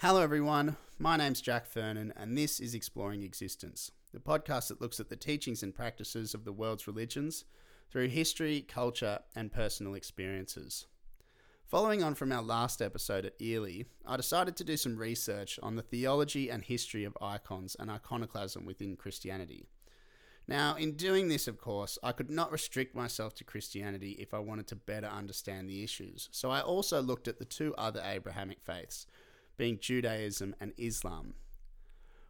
Hello, everyone. My name's Jack Fernan, and this is Exploring Existence, the podcast that looks at the teachings and practices of the world's religions through history, culture, and personal experiences. Following on from our last episode at Ely, I decided to do some research on the theology and history of icons and iconoclasm within Christianity. Now, in doing this, of course, I could not restrict myself to Christianity if I wanted to better understand the issues, so I also looked at the two other Abrahamic faiths, being Judaism and Islam.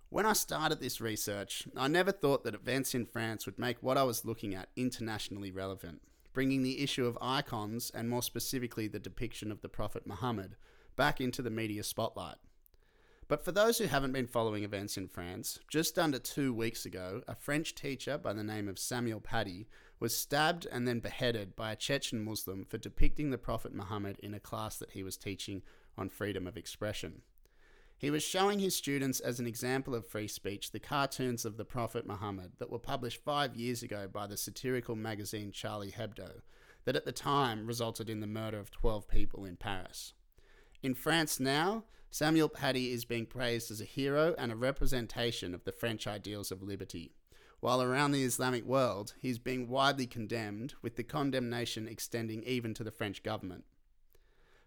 When I started this research, I never thought that events in France would make what I was looking at internationally relevant bringing the issue of icons, and more specifically the depiction of the Prophet Muhammad, back into the media spotlight. But for those who haven't been following events in France, just under two weeks ago, a French teacher by the name of Samuel Paty was stabbed and then beheaded by a Chechen Muslim for depicting the Prophet Muhammad in a class that he was teaching on freedom of expression. He was showing his students as an example of free speech the cartoons of the Prophet Muhammad that were published five years ago by the satirical magazine Charlie Hebdo, that at the time resulted in the murder of 12 people in Paris. In France now, Samuel Paty is being praised as a hero and a representation of the French ideals of liberty, while around the Islamic world, he's being widely condemned, with the condemnation extending even to the French government.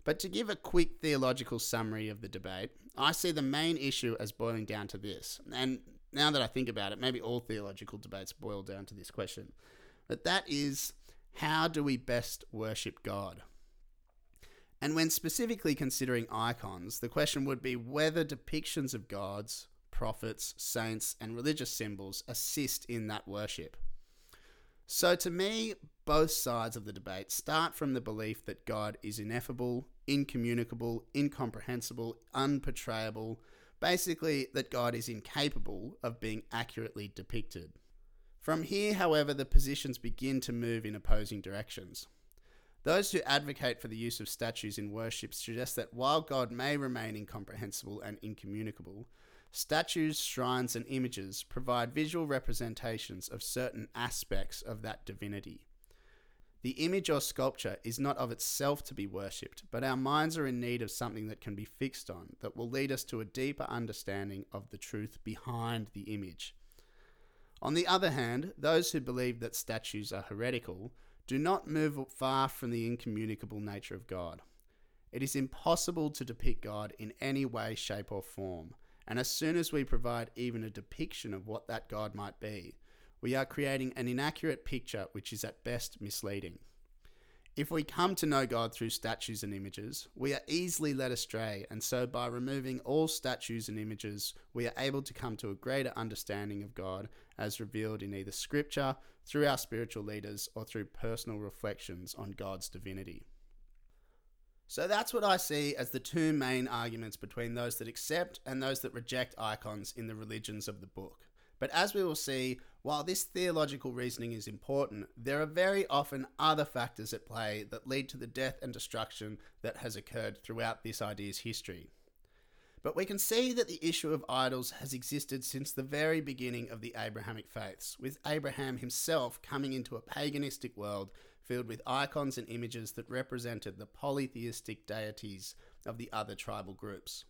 But to give a quick theological summary of the debate, I see the main issue as boiling down to this. And now that I think about it, maybe all theological debates boil down to this question. But that is how do we best worship God? And when specifically considering icons, the question would be whether depictions of gods, prophets, saints, and religious symbols assist in that worship. So, to me, both sides of the debate start from the belief that God is ineffable, incommunicable, incomprehensible, unportrayable, basically, that God is incapable of being accurately depicted. From here, however, the positions begin to move in opposing directions. Those who advocate for the use of statues in worship suggest that while God may remain incomprehensible and incommunicable, Statues, shrines, and images provide visual representations of certain aspects of that divinity. The image or sculpture is not of itself to be worshipped, but our minds are in need of something that can be fixed on, that will lead us to a deeper understanding of the truth behind the image. On the other hand, those who believe that statues are heretical do not move far from the incommunicable nature of God. It is impossible to depict God in any way, shape, or form. And as soon as we provide even a depiction of what that God might be, we are creating an inaccurate picture which is at best misleading. If we come to know God through statues and images, we are easily led astray, and so by removing all statues and images, we are able to come to a greater understanding of God as revealed in either Scripture, through our spiritual leaders, or through personal reflections on God's divinity. So that's what I see as the two main arguments between those that accept and those that reject icons in the religions of the book. But as we will see, while this theological reasoning is important, there are very often other factors at play that lead to the death and destruction that has occurred throughout this idea's history. But we can see that the issue of idols has existed since the very beginning of the Abrahamic faiths, with Abraham himself coming into a paganistic world filled with icons and images that represented the polytheistic deities of the other tribal groups.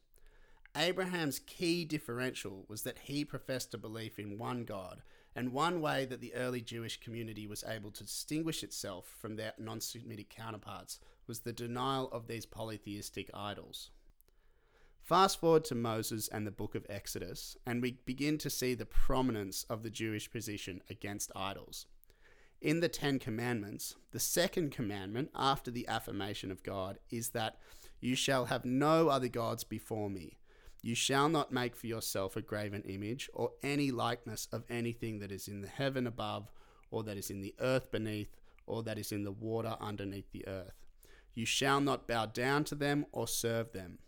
Abraham's key differential was that he professed a belief in one God, and one way that the early Jewish community was able to distinguish itself from their non Semitic counterparts was the denial of these polytheistic idols. Fast forward to Moses and the book of Exodus, and we begin to see the prominence of the Jewish position against idols. In the Ten Commandments, the second commandment after the affirmation of God is that you shall have no other gods before me. You shall not make for yourself a graven image or any likeness of anything that is in the heaven above, or that is in the earth beneath, or that is in the water underneath the earth. You shall not bow down to them or serve them.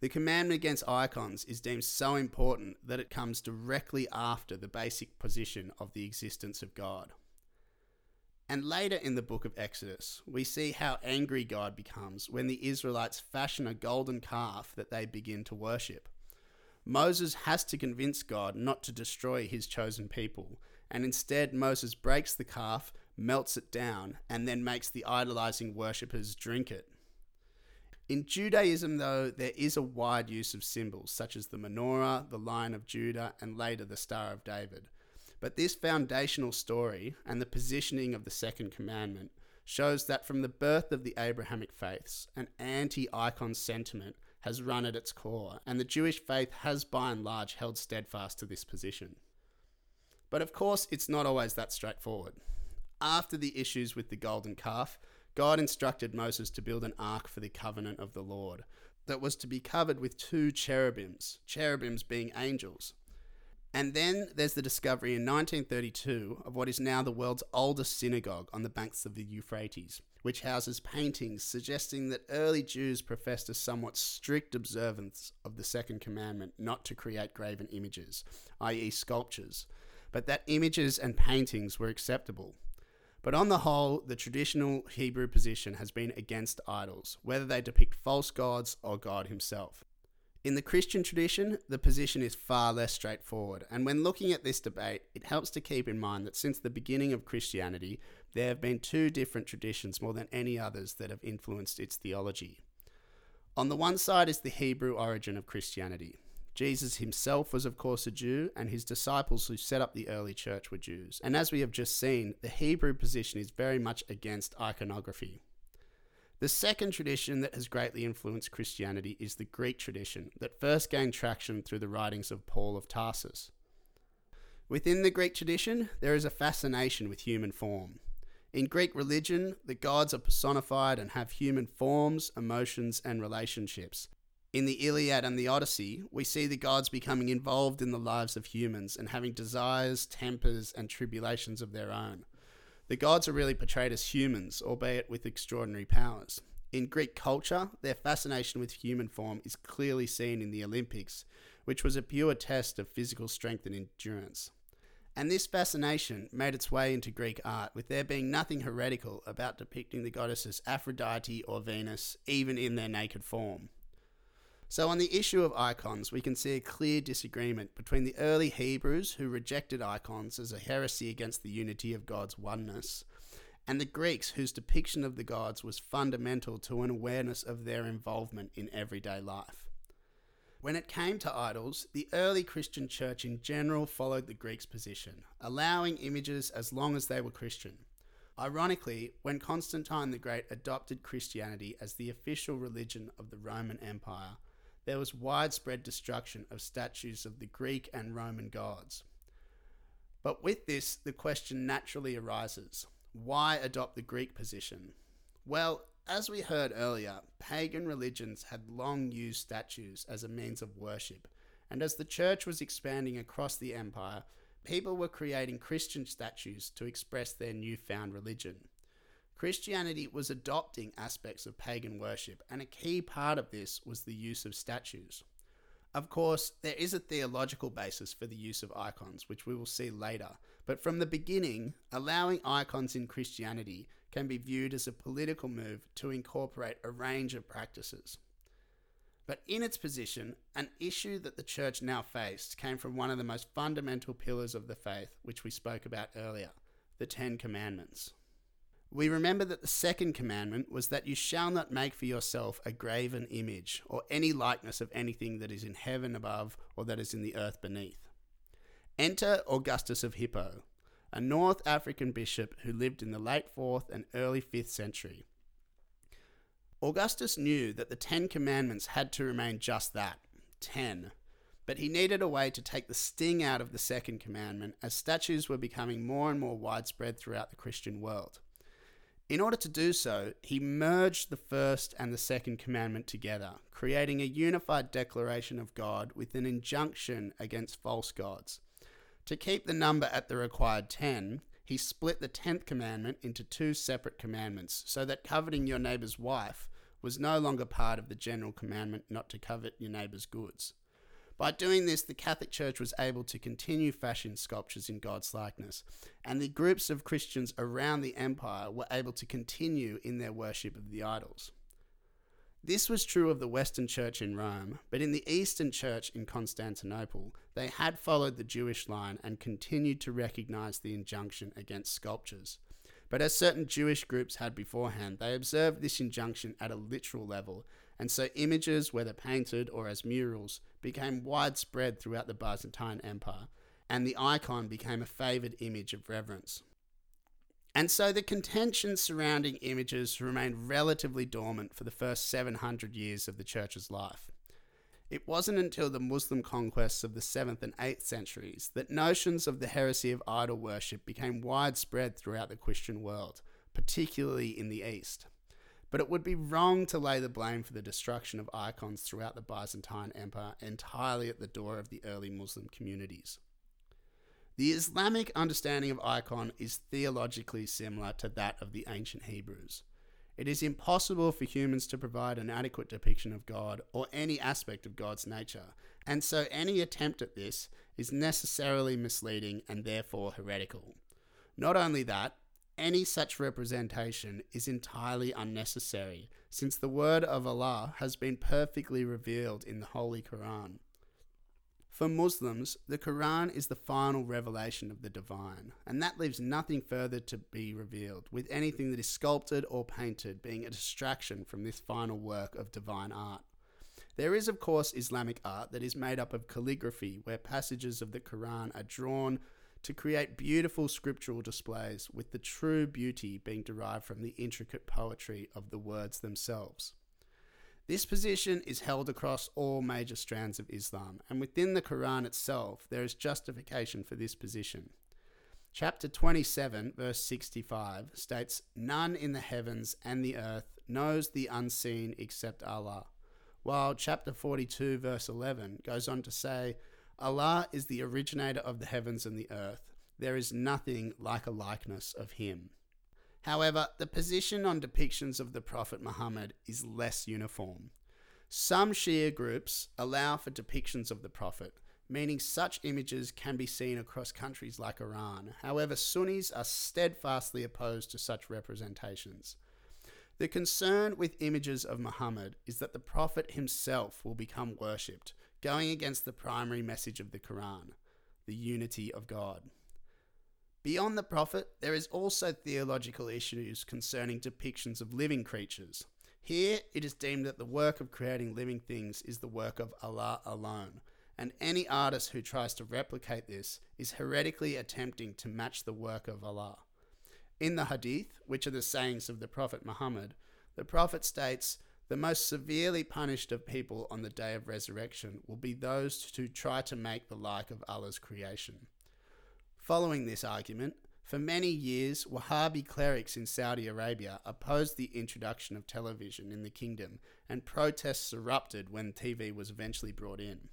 The commandment against icons is deemed so important that it comes directly after the basic position of the existence of God. And later in the book of Exodus, we see how angry God becomes when the Israelites fashion a golden calf that they begin to worship. Moses has to convince God not to destroy his chosen people, and instead Moses breaks the calf, melts it down, and then makes the idolizing worshippers drink it. In Judaism, though, there is a wide use of symbols such as the menorah, the Lion of Judah, and later the Star of David. But this foundational story and the positioning of the second commandment shows that from the birth of the Abrahamic faiths, an anti icon sentiment has run at its core, and the Jewish faith has by and large held steadfast to this position. But of course, it's not always that straightforward. After the issues with the golden calf, God instructed Moses to build an ark for the covenant of the Lord that was to be covered with two cherubims, cherubims being angels. And then there's the discovery in 1932 of what is now the world's oldest synagogue on the banks of the Euphrates, which houses paintings suggesting that early Jews professed a somewhat strict observance of the second commandment not to create graven images, i.e., sculptures, but that images and paintings were acceptable. But on the whole, the traditional Hebrew position has been against idols, whether they depict false gods or God Himself. In the Christian tradition, the position is far less straightforward, and when looking at this debate, it helps to keep in mind that since the beginning of Christianity, there have been two different traditions more than any others that have influenced its theology. On the one side is the Hebrew origin of Christianity, Jesus himself was, of course, a Jew, and his disciples who set up the early church were Jews. And as we have just seen, the Hebrew position is very much against iconography. The second tradition that has greatly influenced Christianity is the Greek tradition that first gained traction through the writings of Paul of Tarsus. Within the Greek tradition, there is a fascination with human form. In Greek religion, the gods are personified and have human forms, emotions, and relationships, in the Iliad and the Odyssey, we see the gods becoming involved in the lives of humans and having desires, tempers, and tribulations of their own. The gods are really portrayed as humans, albeit with extraordinary powers. In Greek culture, their fascination with human form is clearly seen in the Olympics, which was a pure test of physical strength and endurance. And this fascination made its way into Greek art, with there being nothing heretical about depicting the goddesses Aphrodite or Venus, even in their naked form. So, on the issue of icons, we can see a clear disagreement between the early Hebrews, who rejected icons as a heresy against the unity of God's oneness, and the Greeks, whose depiction of the gods was fundamental to an awareness of their involvement in everyday life. When it came to idols, the early Christian church in general followed the Greeks' position, allowing images as long as they were Christian. Ironically, when Constantine the Great adopted Christianity as the official religion of the Roman Empire, there was widespread destruction of statues of the Greek and Roman gods. But with this, the question naturally arises why adopt the Greek position? Well, as we heard earlier, pagan religions had long used statues as a means of worship, and as the church was expanding across the empire, people were creating Christian statues to express their newfound religion. Christianity was adopting aspects of pagan worship, and a key part of this was the use of statues. Of course, there is a theological basis for the use of icons, which we will see later, but from the beginning, allowing icons in Christianity can be viewed as a political move to incorporate a range of practices. But in its position, an issue that the church now faced came from one of the most fundamental pillars of the faith, which we spoke about earlier the Ten Commandments we remember that the second commandment was that you shall not make for yourself a graven image or any likeness of anything that is in heaven above or that is in the earth beneath. Enter Augustus of Hippo, a North African bishop who lived in the late 4th and early 5th century. Augustus knew that the Ten Commandments had to remain just that, ten, but he needed a way to take the sting out of the second commandment as statues were becoming more and more widespread throughout the Christian world. In order to do so, he merged the first and the second commandment together, creating a unified declaration of God with an injunction against false gods. To keep the number at the required 10, he split the 10th commandment into two separate commandments so that coveting your neighbor's wife was no longer part of the general commandment not to covet your neighbor's goods. By doing this, the Catholic Church was able to continue fashion sculptures in God's likeness, and the groups of Christians around the empire were able to continue in their worship of the idols. This was true of the Western Church in Rome, but in the Eastern Church in Constantinople, they had followed the Jewish line and continued to recognize the injunction against sculptures. But as certain Jewish groups had beforehand, they observed this injunction at a literal level and so images, whether painted or as murals, became widespread throughout the Byzantine Empire, and the icon became a favoured image of reverence. And so the contention surrounding images remained relatively dormant for the first 700 years of the Church's life. It wasn't until the Muslim conquests of the 7th and 8th centuries that notions of the heresy of idol worship became widespread throughout the Christian world, particularly in the East. But it would be wrong to lay the blame for the destruction of icons throughout the Byzantine Empire entirely at the door of the early Muslim communities. The Islamic understanding of icon is theologically similar to that of the ancient Hebrews. It is impossible for humans to provide an adequate depiction of God or any aspect of God's nature, and so any attempt at this is necessarily misleading and therefore heretical. Not only that, any such representation is entirely unnecessary, since the word of Allah has been perfectly revealed in the Holy Quran. For Muslims, the Quran is the final revelation of the divine, and that leaves nothing further to be revealed, with anything that is sculpted or painted being a distraction from this final work of divine art. There is, of course, Islamic art that is made up of calligraphy, where passages of the Quran are drawn to create beautiful scriptural displays, with the true beauty being derived from the intricate poetry of the words themselves. This position is held across all major strands of Islam, and within the Quran itself, there is justification for this position. Chapter 27, verse 65 states, None in the heavens and the earth knows the unseen except Allah. While chapter 42, verse 11 goes on to say, Allah is the originator of the heavens and the earth. There is nothing like a likeness of Him. However, the position on depictions of the Prophet Muhammad is less uniform. Some Shia groups allow for depictions of the Prophet, meaning such images can be seen across countries like Iran. However, Sunnis are steadfastly opposed to such representations. The concern with images of Muhammad is that the Prophet himself will become worshipped, going against the primary message of the Quran, the unity of God. Beyond the prophet, there is also theological issues concerning depictions of living creatures. Here, it is deemed that the work of creating living things is the work of Allah alone, and any artist who tries to replicate this is heretically attempting to match the work of Allah. In the Hadith, which are the sayings of the Prophet Muhammad, the Prophet states, The most severely punished of people on the day of resurrection will be those who try to make the like of Allah's creation. Following this argument, for many years, Wahhabi clerics in Saudi Arabia opposed the introduction of television in the kingdom, and protests erupted when TV was eventually brought in.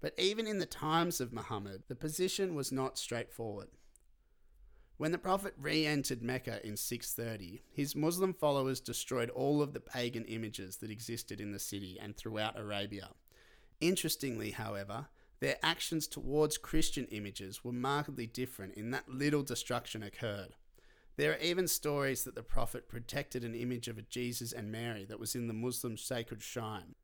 But even in the times of Muhammad, the position was not straightforward. When the Prophet re entered Mecca in 630, his Muslim followers destroyed all of the pagan images that existed in the city and throughout Arabia. Interestingly, however, their actions towards Christian images were markedly different in that little destruction occurred. There are even stories that the Prophet protected an image of Jesus and Mary that was in the Muslim sacred shrine.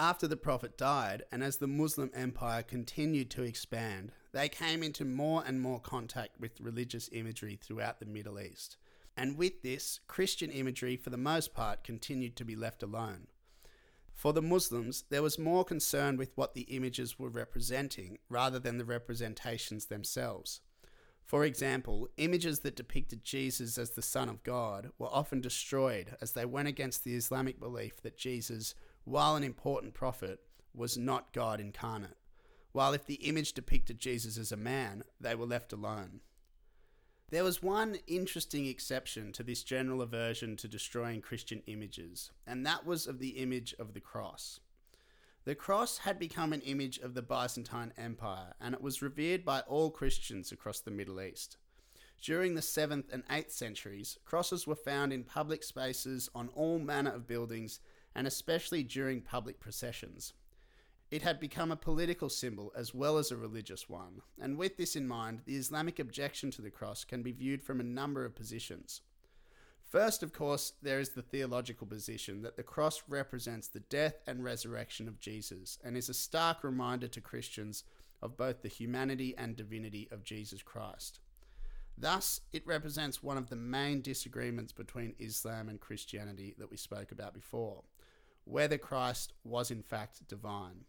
After the Prophet died, and as the Muslim empire continued to expand, they came into more and more contact with religious imagery throughout the Middle East. And with this, Christian imagery, for the most part, continued to be left alone. For the Muslims, there was more concern with what the images were representing rather than the representations themselves. For example, images that depicted Jesus as the Son of God were often destroyed as they went against the Islamic belief that Jesus, while an important prophet, was not God incarnate, while if the image depicted Jesus as a man, they were left alone. There was one interesting exception to this general aversion to destroying Christian images, and that was of the image of the cross. The cross had become an image of the Byzantine Empire, and it was revered by all Christians across the Middle East. During the 7th and 8th centuries, crosses were found in public spaces on all manner of buildings, and especially during public processions. It had become a political symbol as well as a religious one, and with this in mind, the Islamic objection to the cross can be viewed from a number of positions. First, of course, there is the theological position that the cross represents the death and resurrection of Jesus and is a stark reminder to Christians of both the humanity and divinity of Jesus Christ. Thus, it represents one of the main disagreements between Islam and Christianity that we spoke about before whether Christ was in fact divine.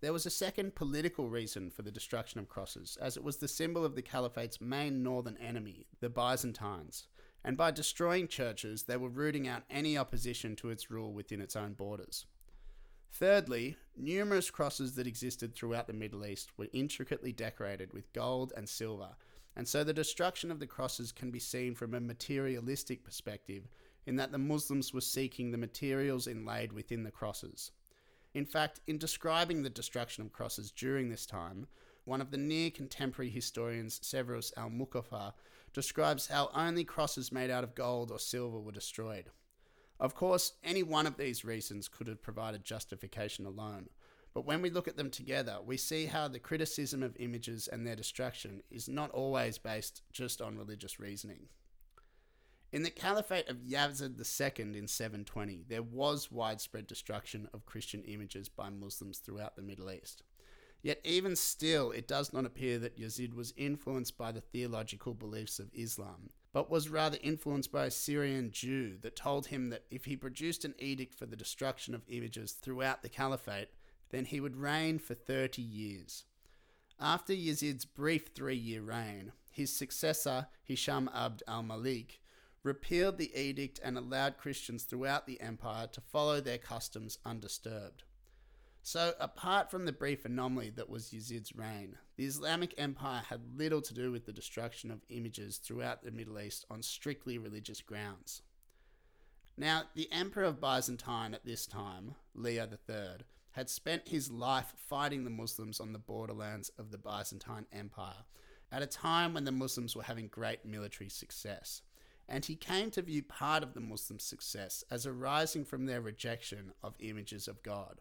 There was a second political reason for the destruction of crosses, as it was the symbol of the Caliphate's main northern enemy, the Byzantines, and by destroying churches, they were rooting out any opposition to its rule within its own borders. Thirdly, numerous crosses that existed throughout the Middle East were intricately decorated with gold and silver, and so the destruction of the crosses can be seen from a materialistic perspective, in that the Muslims were seeking the materials inlaid within the crosses. In fact, in describing the destruction of crosses during this time, one of the near contemporary historians, Severus al Muqaffa, describes how only crosses made out of gold or silver were destroyed. Of course, any one of these reasons could have provided justification alone, but when we look at them together, we see how the criticism of images and their destruction is not always based just on religious reasoning. In the Caliphate of Yazid II in 720, there was widespread destruction of Christian images by Muslims throughout the Middle East. Yet, even still, it does not appear that Yazid was influenced by the theological beliefs of Islam, but was rather influenced by a Syrian Jew that told him that if he produced an edict for the destruction of images throughout the Caliphate, then he would reign for 30 years. After Yazid's brief three year reign, his successor, Hisham Abd al Malik, repealed the edict and allowed Christians throughout the empire to follow their customs undisturbed. So, apart from the brief anomaly that was Yazid's reign, the Islamic Empire had little to do with the destruction of images throughout the Middle East on strictly religious grounds. Now, the Emperor of Byzantine at this time, Leo III, had spent his life fighting the Muslims on the borderlands of the Byzantine Empire at a time when the Muslims were having great military success and he came to view part of the Muslim success as arising from their rejection of images of God.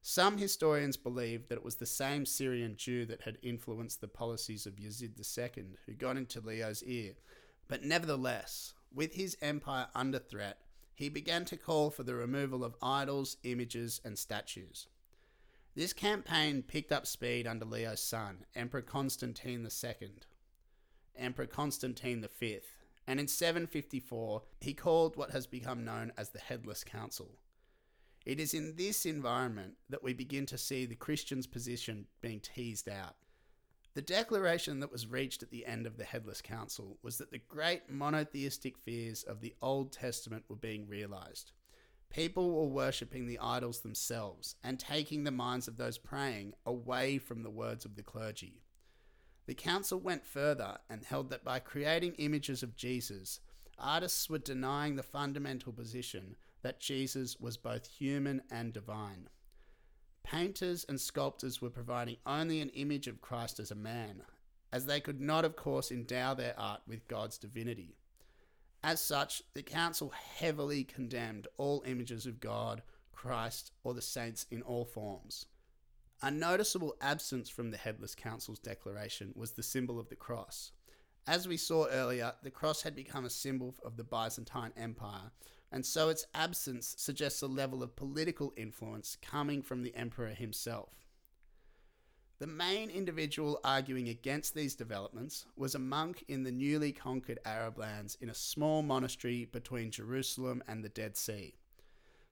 Some historians believe that it was the same Syrian Jew that had influenced the policies of Yazid II who got into Leo's ear, but nevertheless, with his empire under threat, he began to call for the removal of idols, images, and statues. This campaign picked up speed under Leo's son, Emperor Constantine II. Emperor Constantine V and in 754 he called what has become known as the Headless Council. It is in this environment that we begin to see the Christians' position being teased out. The declaration that was reached at the end of the Headless Council was that the great monotheistic fears of the Old Testament were being realized. People were worshipping the idols themselves and taking the minds of those praying away from the words of the clergy. The council went further and held that by creating images of Jesus, artists were denying the fundamental position that Jesus was both human and divine. Painters and sculptors were providing only an image of Christ as a man, as they could not, of course, endow their art with God's divinity. As such, the council heavily condemned all images of God, Christ, or the saints in all forms. A noticeable absence from the Headless Council's declaration was the symbol of the cross. As we saw earlier, the cross had become a symbol of the Byzantine Empire, and so its absence suggests a level of political influence coming from the emperor himself. The main individual arguing against these developments was a monk in the newly conquered Arab lands in a small monastery between Jerusalem and the Dead Sea.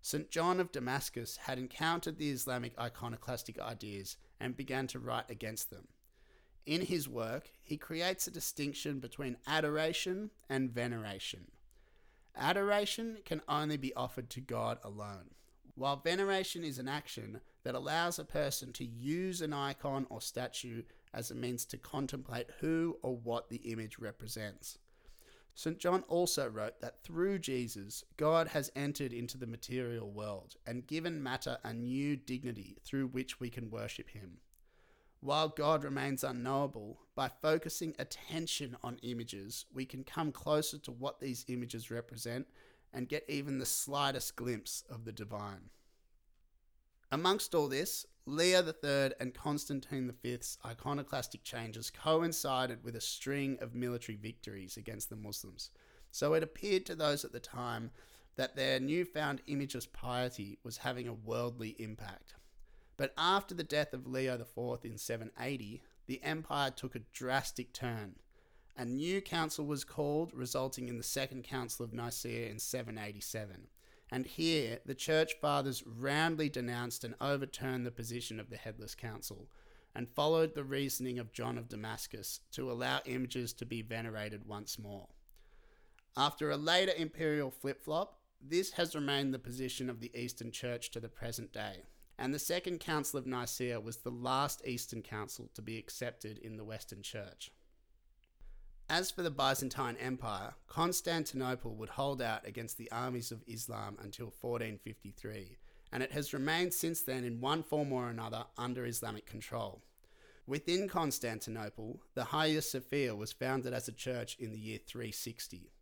St. John of Damascus had encountered the Islamic iconoclastic ideas and began to write against them. In his work, he creates a distinction between adoration and veneration. Adoration can only be offered to God alone, while veneration is an action that allows a person to use an icon or statue as a means to contemplate who or what the image represents. St. John also wrote that through Jesus, God has entered into the material world and given matter a new dignity through which we can worship Him. While God remains unknowable, by focusing attention on images, we can come closer to what these images represent and get even the slightest glimpse of the divine. Amongst all this, Leo III and Constantine V's iconoclastic changes coincided with a string of military victories against the Muslims, so it appeared to those at the time that their newfound image of piety was having a worldly impact. But after the death of Leo IV in 780, the empire took a drastic turn. A new council was called, resulting in the Second Council of Nicaea in 787 and here the church fathers roundly denounced and overturned the position of the headless council and followed the reasoning of John of Damascus to allow images to be venerated once more. After a later imperial flip flop, this has remained the position of the Eastern Church to the present day, and the Second Council of Nicaea was the last Eastern Council to be accepted in the Western Church. As for the Byzantine Empire, Constantinople would hold out against the armies of Islam until 1453, and it has remained since then in one form or another under Islamic control. Within Constantinople, the Hagia Sophia was founded as a church in the year 360.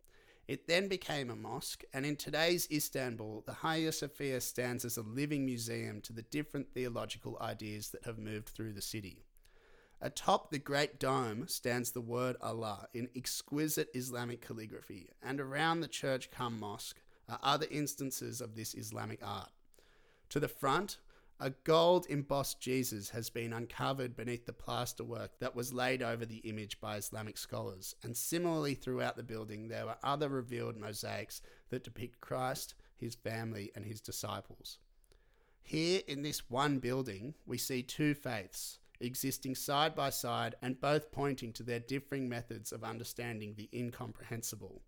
It then became a mosque, and in today's Istanbul, the Hagia Sophia stands as a living museum to the different theological ideas that have moved through the city. Atop the Great Dome stands the word Allah in exquisite Islamic calligraphy, and around the church cum mosque are other instances of this Islamic art. To the front, a gold embossed Jesus has been uncovered beneath the plasterwork that was laid over the image by Islamic scholars, and similarly throughout the building, there were other revealed mosaics that depict Christ, his family, and his disciples. Here in this one building, we see two faiths existing side by side and both pointing to their differing methods of understanding the incomprehensible.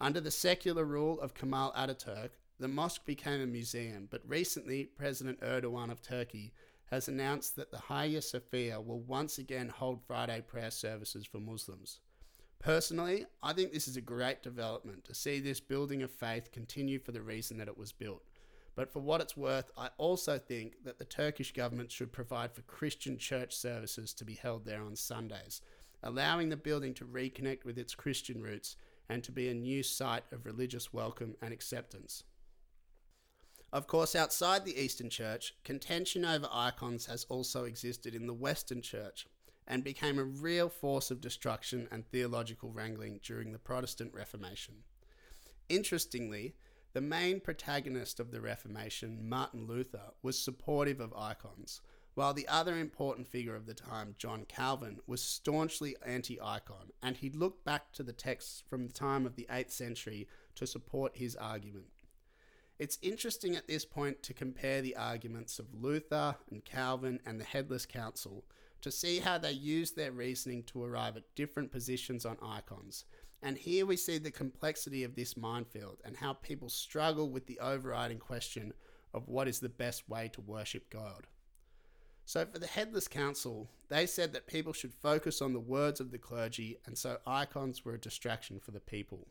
Under the secular rule of Kemal Ataturk, the mosque became a museum, but recently President Erdogan of Turkey has announced that the Hagia Sophia will once again hold Friday prayer services for Muslims. Personally, I think this is a great development to see this building of faith continue for the reason that it was built. But for what it's worth, I also think that the Turkish government should provide for Christian church services to be held there on Sundays, allowing the building to reconnect with its Christian roots and to be a new site of religious welcome and acceptance. Of course, outside the Eastern Church, contention over icons has also existed in the Western Church and became a real force of destruction and theological wrangling during the Protestant Reformation. Interestingly, the main protagonist of the Reformation, Martin Luther, was supportive of icons, while the other important figure of the time, John Calvin, was staunchly anti icon, and he looked back to the texts from the time of the 8th century to support his argument. It's interesting at this point to compare the arguments of Luther and Calvin and the Headless Council to see how they used their reasoning to arrive at different positions on icons. And here we see the complexity of this minefield and how people struggle with the overriding question of what is the best way to worship God. So, for the Headless Council, they said that people should focus on the words of the clergy, and so icons were a distraction for the people.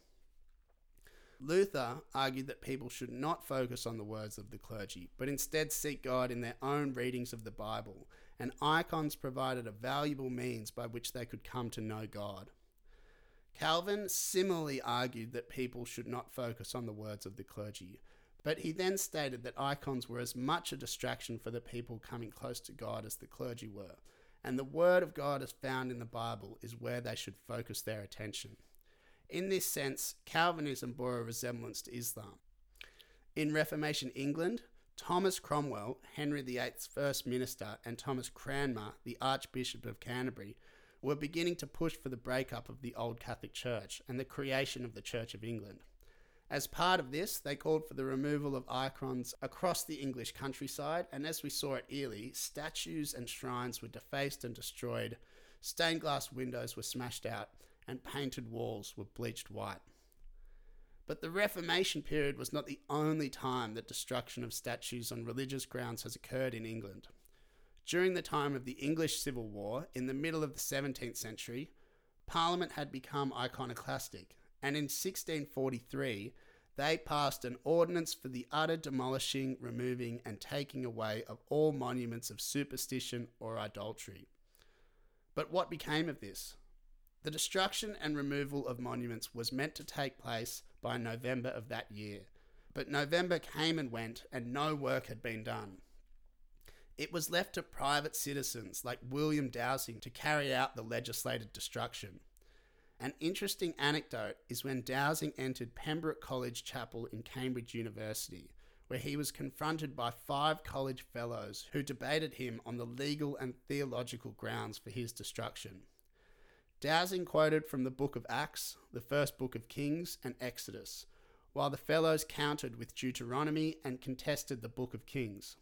Luther argued that people should not focus on the words of the clergy, but instead seek God in their own readings of the Bible, and icons provided a valuable means by which they could come to know God. Calvin similarly argued that people should not focus on the words of the clergy, but he then stated that icons were as much a distraction for the people coming close to God as the clergy were, and the Word of God as found in the Bible is where they should focus their attention. In this sense, Calvinism bore a resemblance to Islam. In Reformation England, Thomas Cromwell, Henry VIII's first minister, and Thomas Cranmer, the Archbishop of Canterbury, were beginning to push for the breakup of the old Catholic Church and the creation of the Church of England. As part of this, they called for the removal of icons across the English countryside, and as we saw at Ely, statues and shrines were defaced and destroyed, stained glass windows were smashed out, and painted walls were bleached white. But the Reformation period was not the only time that destruction of statues on religious grounds has occurred in England. During the time of the English Civil War, in the middle of the 17th century, Parliament had become iconoclastic, and in 1643 they passed an ordinance for the utter demolishing, removing, and taking away of all monuments of superstition or idolatry. But what became of this? The destruction and removal of monuments was meant to take place by November of that year, but November came and went and no work had been done. It was left to private citizens like William Dowsing to carry out the legislated destruction. An interesting anecdote is when Dowsing entered Pembroke College Chapel in Cambridge University, where he was confronted by five college fellows who debated him on the legal and theological grounds for his destruction. Dowsing quoted from the book of Acts, the first book of Kings, and Exodus, while the fellows countered with Deuteronomy and contested the Book of Kings.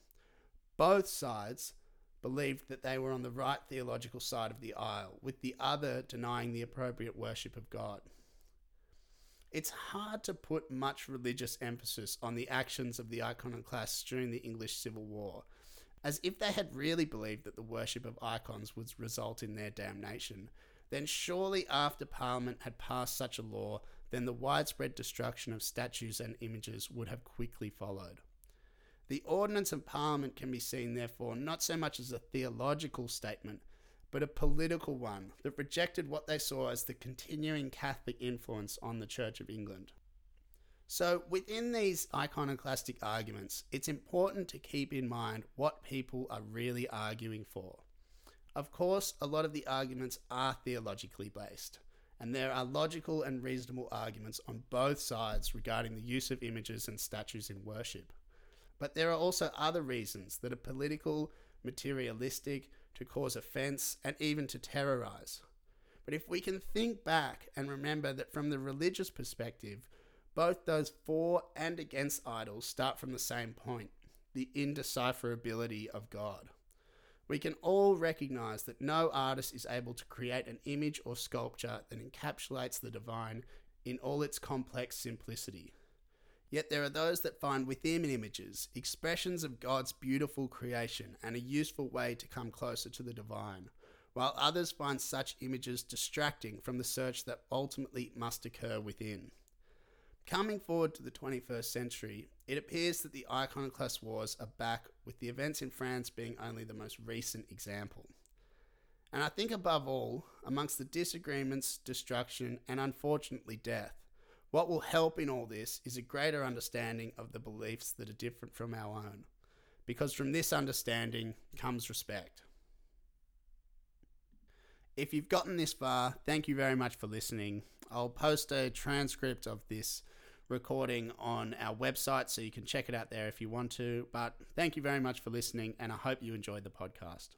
Both sides believed that they were on the right theological side of the aisle, with the other denying the appropriate worship of God. It's hard to put much religious emphasis on the actions of the iconoclasts during the English Civil War, as if they had really believed that the worship of icons would result in their damnation, then surely after Parliament had passed such a law, then the widespread destruction of statues and images would have quickly followed. The Ordinance of Parliament can be seen, therefore, not so much as a theological statement, but a political one that rejected what they saw as the continuing Catholic influence on the Church of England. So, within these iconoclastic arguments, it's important to keep in mind what people are really arguing for. Of course, a lot of the arguments are theologically based, and there are logical and reasonable arguments on both sides regarding the use of images and statues in worship. But there are also other reasons that are political, materialistic, to cause offense, and even to terrorize. But if we can think back and remember that from the religious perspective, both those for and against idols start from the same point the indecipherability of God. We can all recognize that no artist is able to create an image or sculpture that encapsulates the divine in all its complex simplicity. Yet there are those that find within images expressions of God's beautiful creation and a useful way to come closer to the divine, while others find such images distracting from the search that ultimately must occur within. Coming forward to the 21st century, it appears that the iconoclast wars are back, with the events in France being only the most recent example. And I think above all, amongst the disagreements, destruction, and unfortunately death, what will help in all this is a greater understanding of the beliefs that are different from our own, because from this understanding comes respect. If you've gotten this far, thank you very much for listening. I'll post a transcript of this recording on our website so you can check it out there if you want to. But thank you very much for listening, and I hope you enjoyed the podcast.